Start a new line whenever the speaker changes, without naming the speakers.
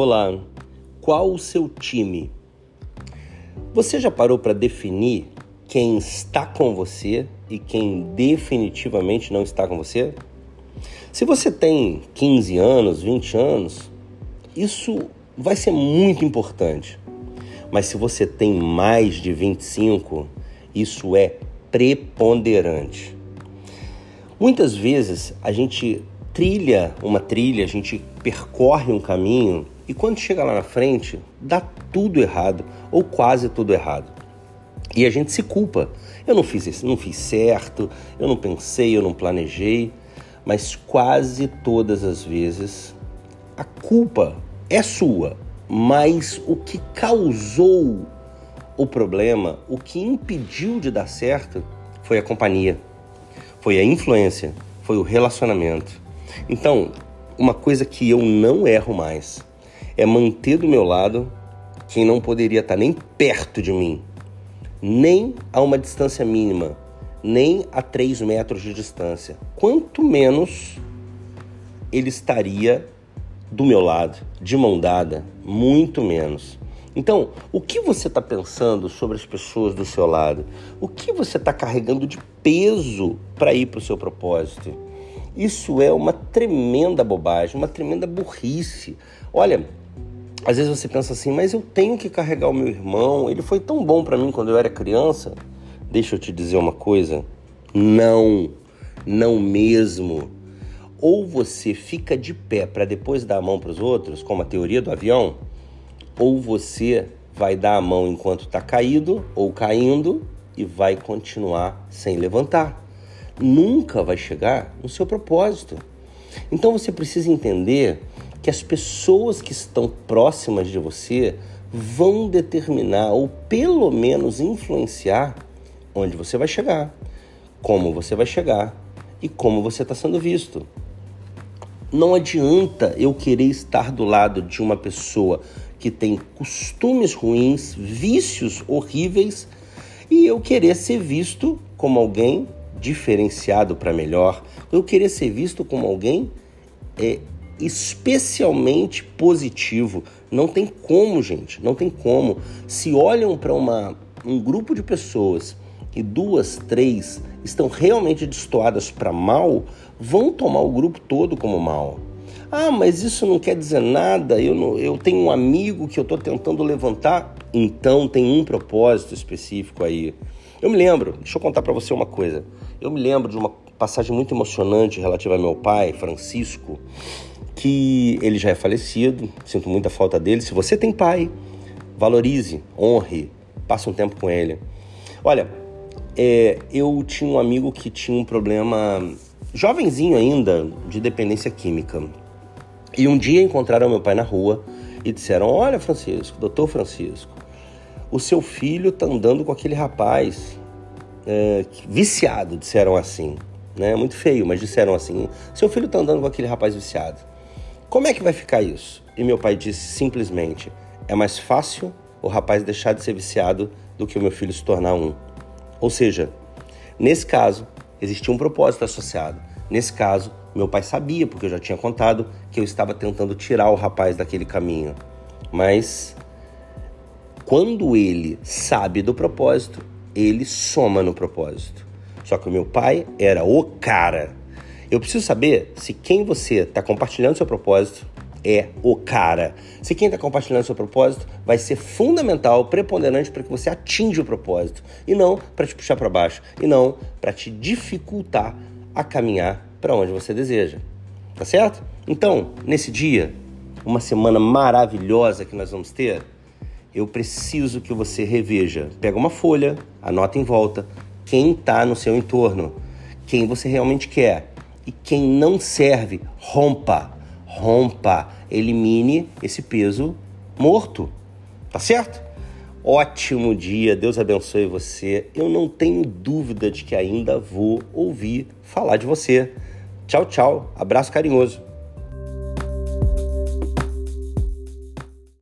Olá, qual o seu time? Você já parou para definir quem está com você e quem definitivamente não está com você? Se você tem 15 anos, 20 anos, isso vai ser muito importante. Mas se você tem mais de 25, isso é preponderante. Muitas vezes a gente trilha uma trilha, a gente percorre um caminho e quando chega lá na frente, dá tudo errado ou quase tudo errado. E a gente se culpa. Eu não fiz isso, não fiz certo, eu não pensei, eu não planejei, mas quase todas as vezes a culpa é sua, mas o que causou o problema, o que impediu de dar certo, foi a companhia, foi a influência, foi o relacionamento. Então, uma coisa que eu não erro mais é manter do meu lado quem não poderia estar nem perto de mim, nem a uma distância mínima, nem a 3 metros de distância. Quanto menos ele estaria do meu lado, de mão dada, muito menos. Então, o que você está pensando sobre as pessoas do seu lado? O que você está carregando de peso para ir para o seu propósito? Isso é uma tremenda bobagem, uma tremenda burrice. Olha, às vezes você pensa assim, mas eu tenho que carregar o meu irmão, ele foi tão bom para mim quando eu era criança. Deixa eu te dizer uma coisa. Não, não mesmo. Ou você fica de pé para depois dar a mão para os outros, como a teoria do avião, ou você vai dar a mão enquanto está caído ou caindo e vai continuar sem levantar. Nunca vai chegar no seu propósito. Então você precisa entender que as pessoas que estão próximas de você vão determinar ou pelo menos influenciar onde você vai chegar, como você vai chegar e como você está sendo visto. Não adianta eu querer estar do lado de uma pessoa que tem costumes ruins, vícios horríveis, e eu querer ser visto como alguém diferenciado para melhor, eu querer ser visto como alguém é, especialmente positivo. Não tem como, gente, não tem como. Se olham para um grupo de pessoas e duas, três estão realmente destoadas para mal, vão tomar o grupo todo como mal. Ah, mas isso não quer dizer nada. Eu, não, eu tenho um amigo que eu estou tentando levantar. Então tem um propósito específico aí. Eu me lembro, deixa eu contar para você uma coisa. Eu me lembro de uma passagem muito emocionante relativa ao meu pai, Francisco, que ele já é falecido, sinto muita falta dele. Se você tem pai, valorize, honre, passe um tempo com ele. Olha, é, eu tinha um amigo que tinha um problema, jovenzinho ainda, de dependência química. E um dia encontraram meu pai na rua e disseram: Olha, Francisco, doutor Francisco, o seu filho tá andando com aquele rapaz é, viciado, disseram assim. Né? Muito feio, mas disseram assim: Seu filho tá andando com aquele rapaz viciado. Como é que vai ficar isso? E meu pai disse simplesmente: É mais fácil o rapaz deixar de ser viciado do que o meu filho se tornar um. Ou seja, nesse caso, existia um propósito associado. Nesse caso, meu pai sabia, porque eu já tinha contado, que eu estava tentando tirar o rapaz daquele caminho. Mas quando ele sabe do propósito, ele soma no propósito. Só que o meu pai era o cara. Eu preciso saber se quem você está compartilhando seu propósito é o cara. Se quem está compartilhando seu propósito vai ser fundamental, preponderante para que você atinja o propósito e não para te puxar para baixo e não para te dificultar a caminhar para onde você deseja. Tá certo? Então, nesse dia, uma semana maravilhosa que nós vamos ter, eu preciso que você reveja. Pega uma folha, anota em volta quem está no seu entorno, quem você realmente quer e quem não serve, rompa, rompa, elimine esse peso morto. Tá certo? Ótimo dia, Deus abençoe você. Eu não tenho dúvida de que ainda vou ouvir falar de você. Tchau, tchau. Abraço carinhoso.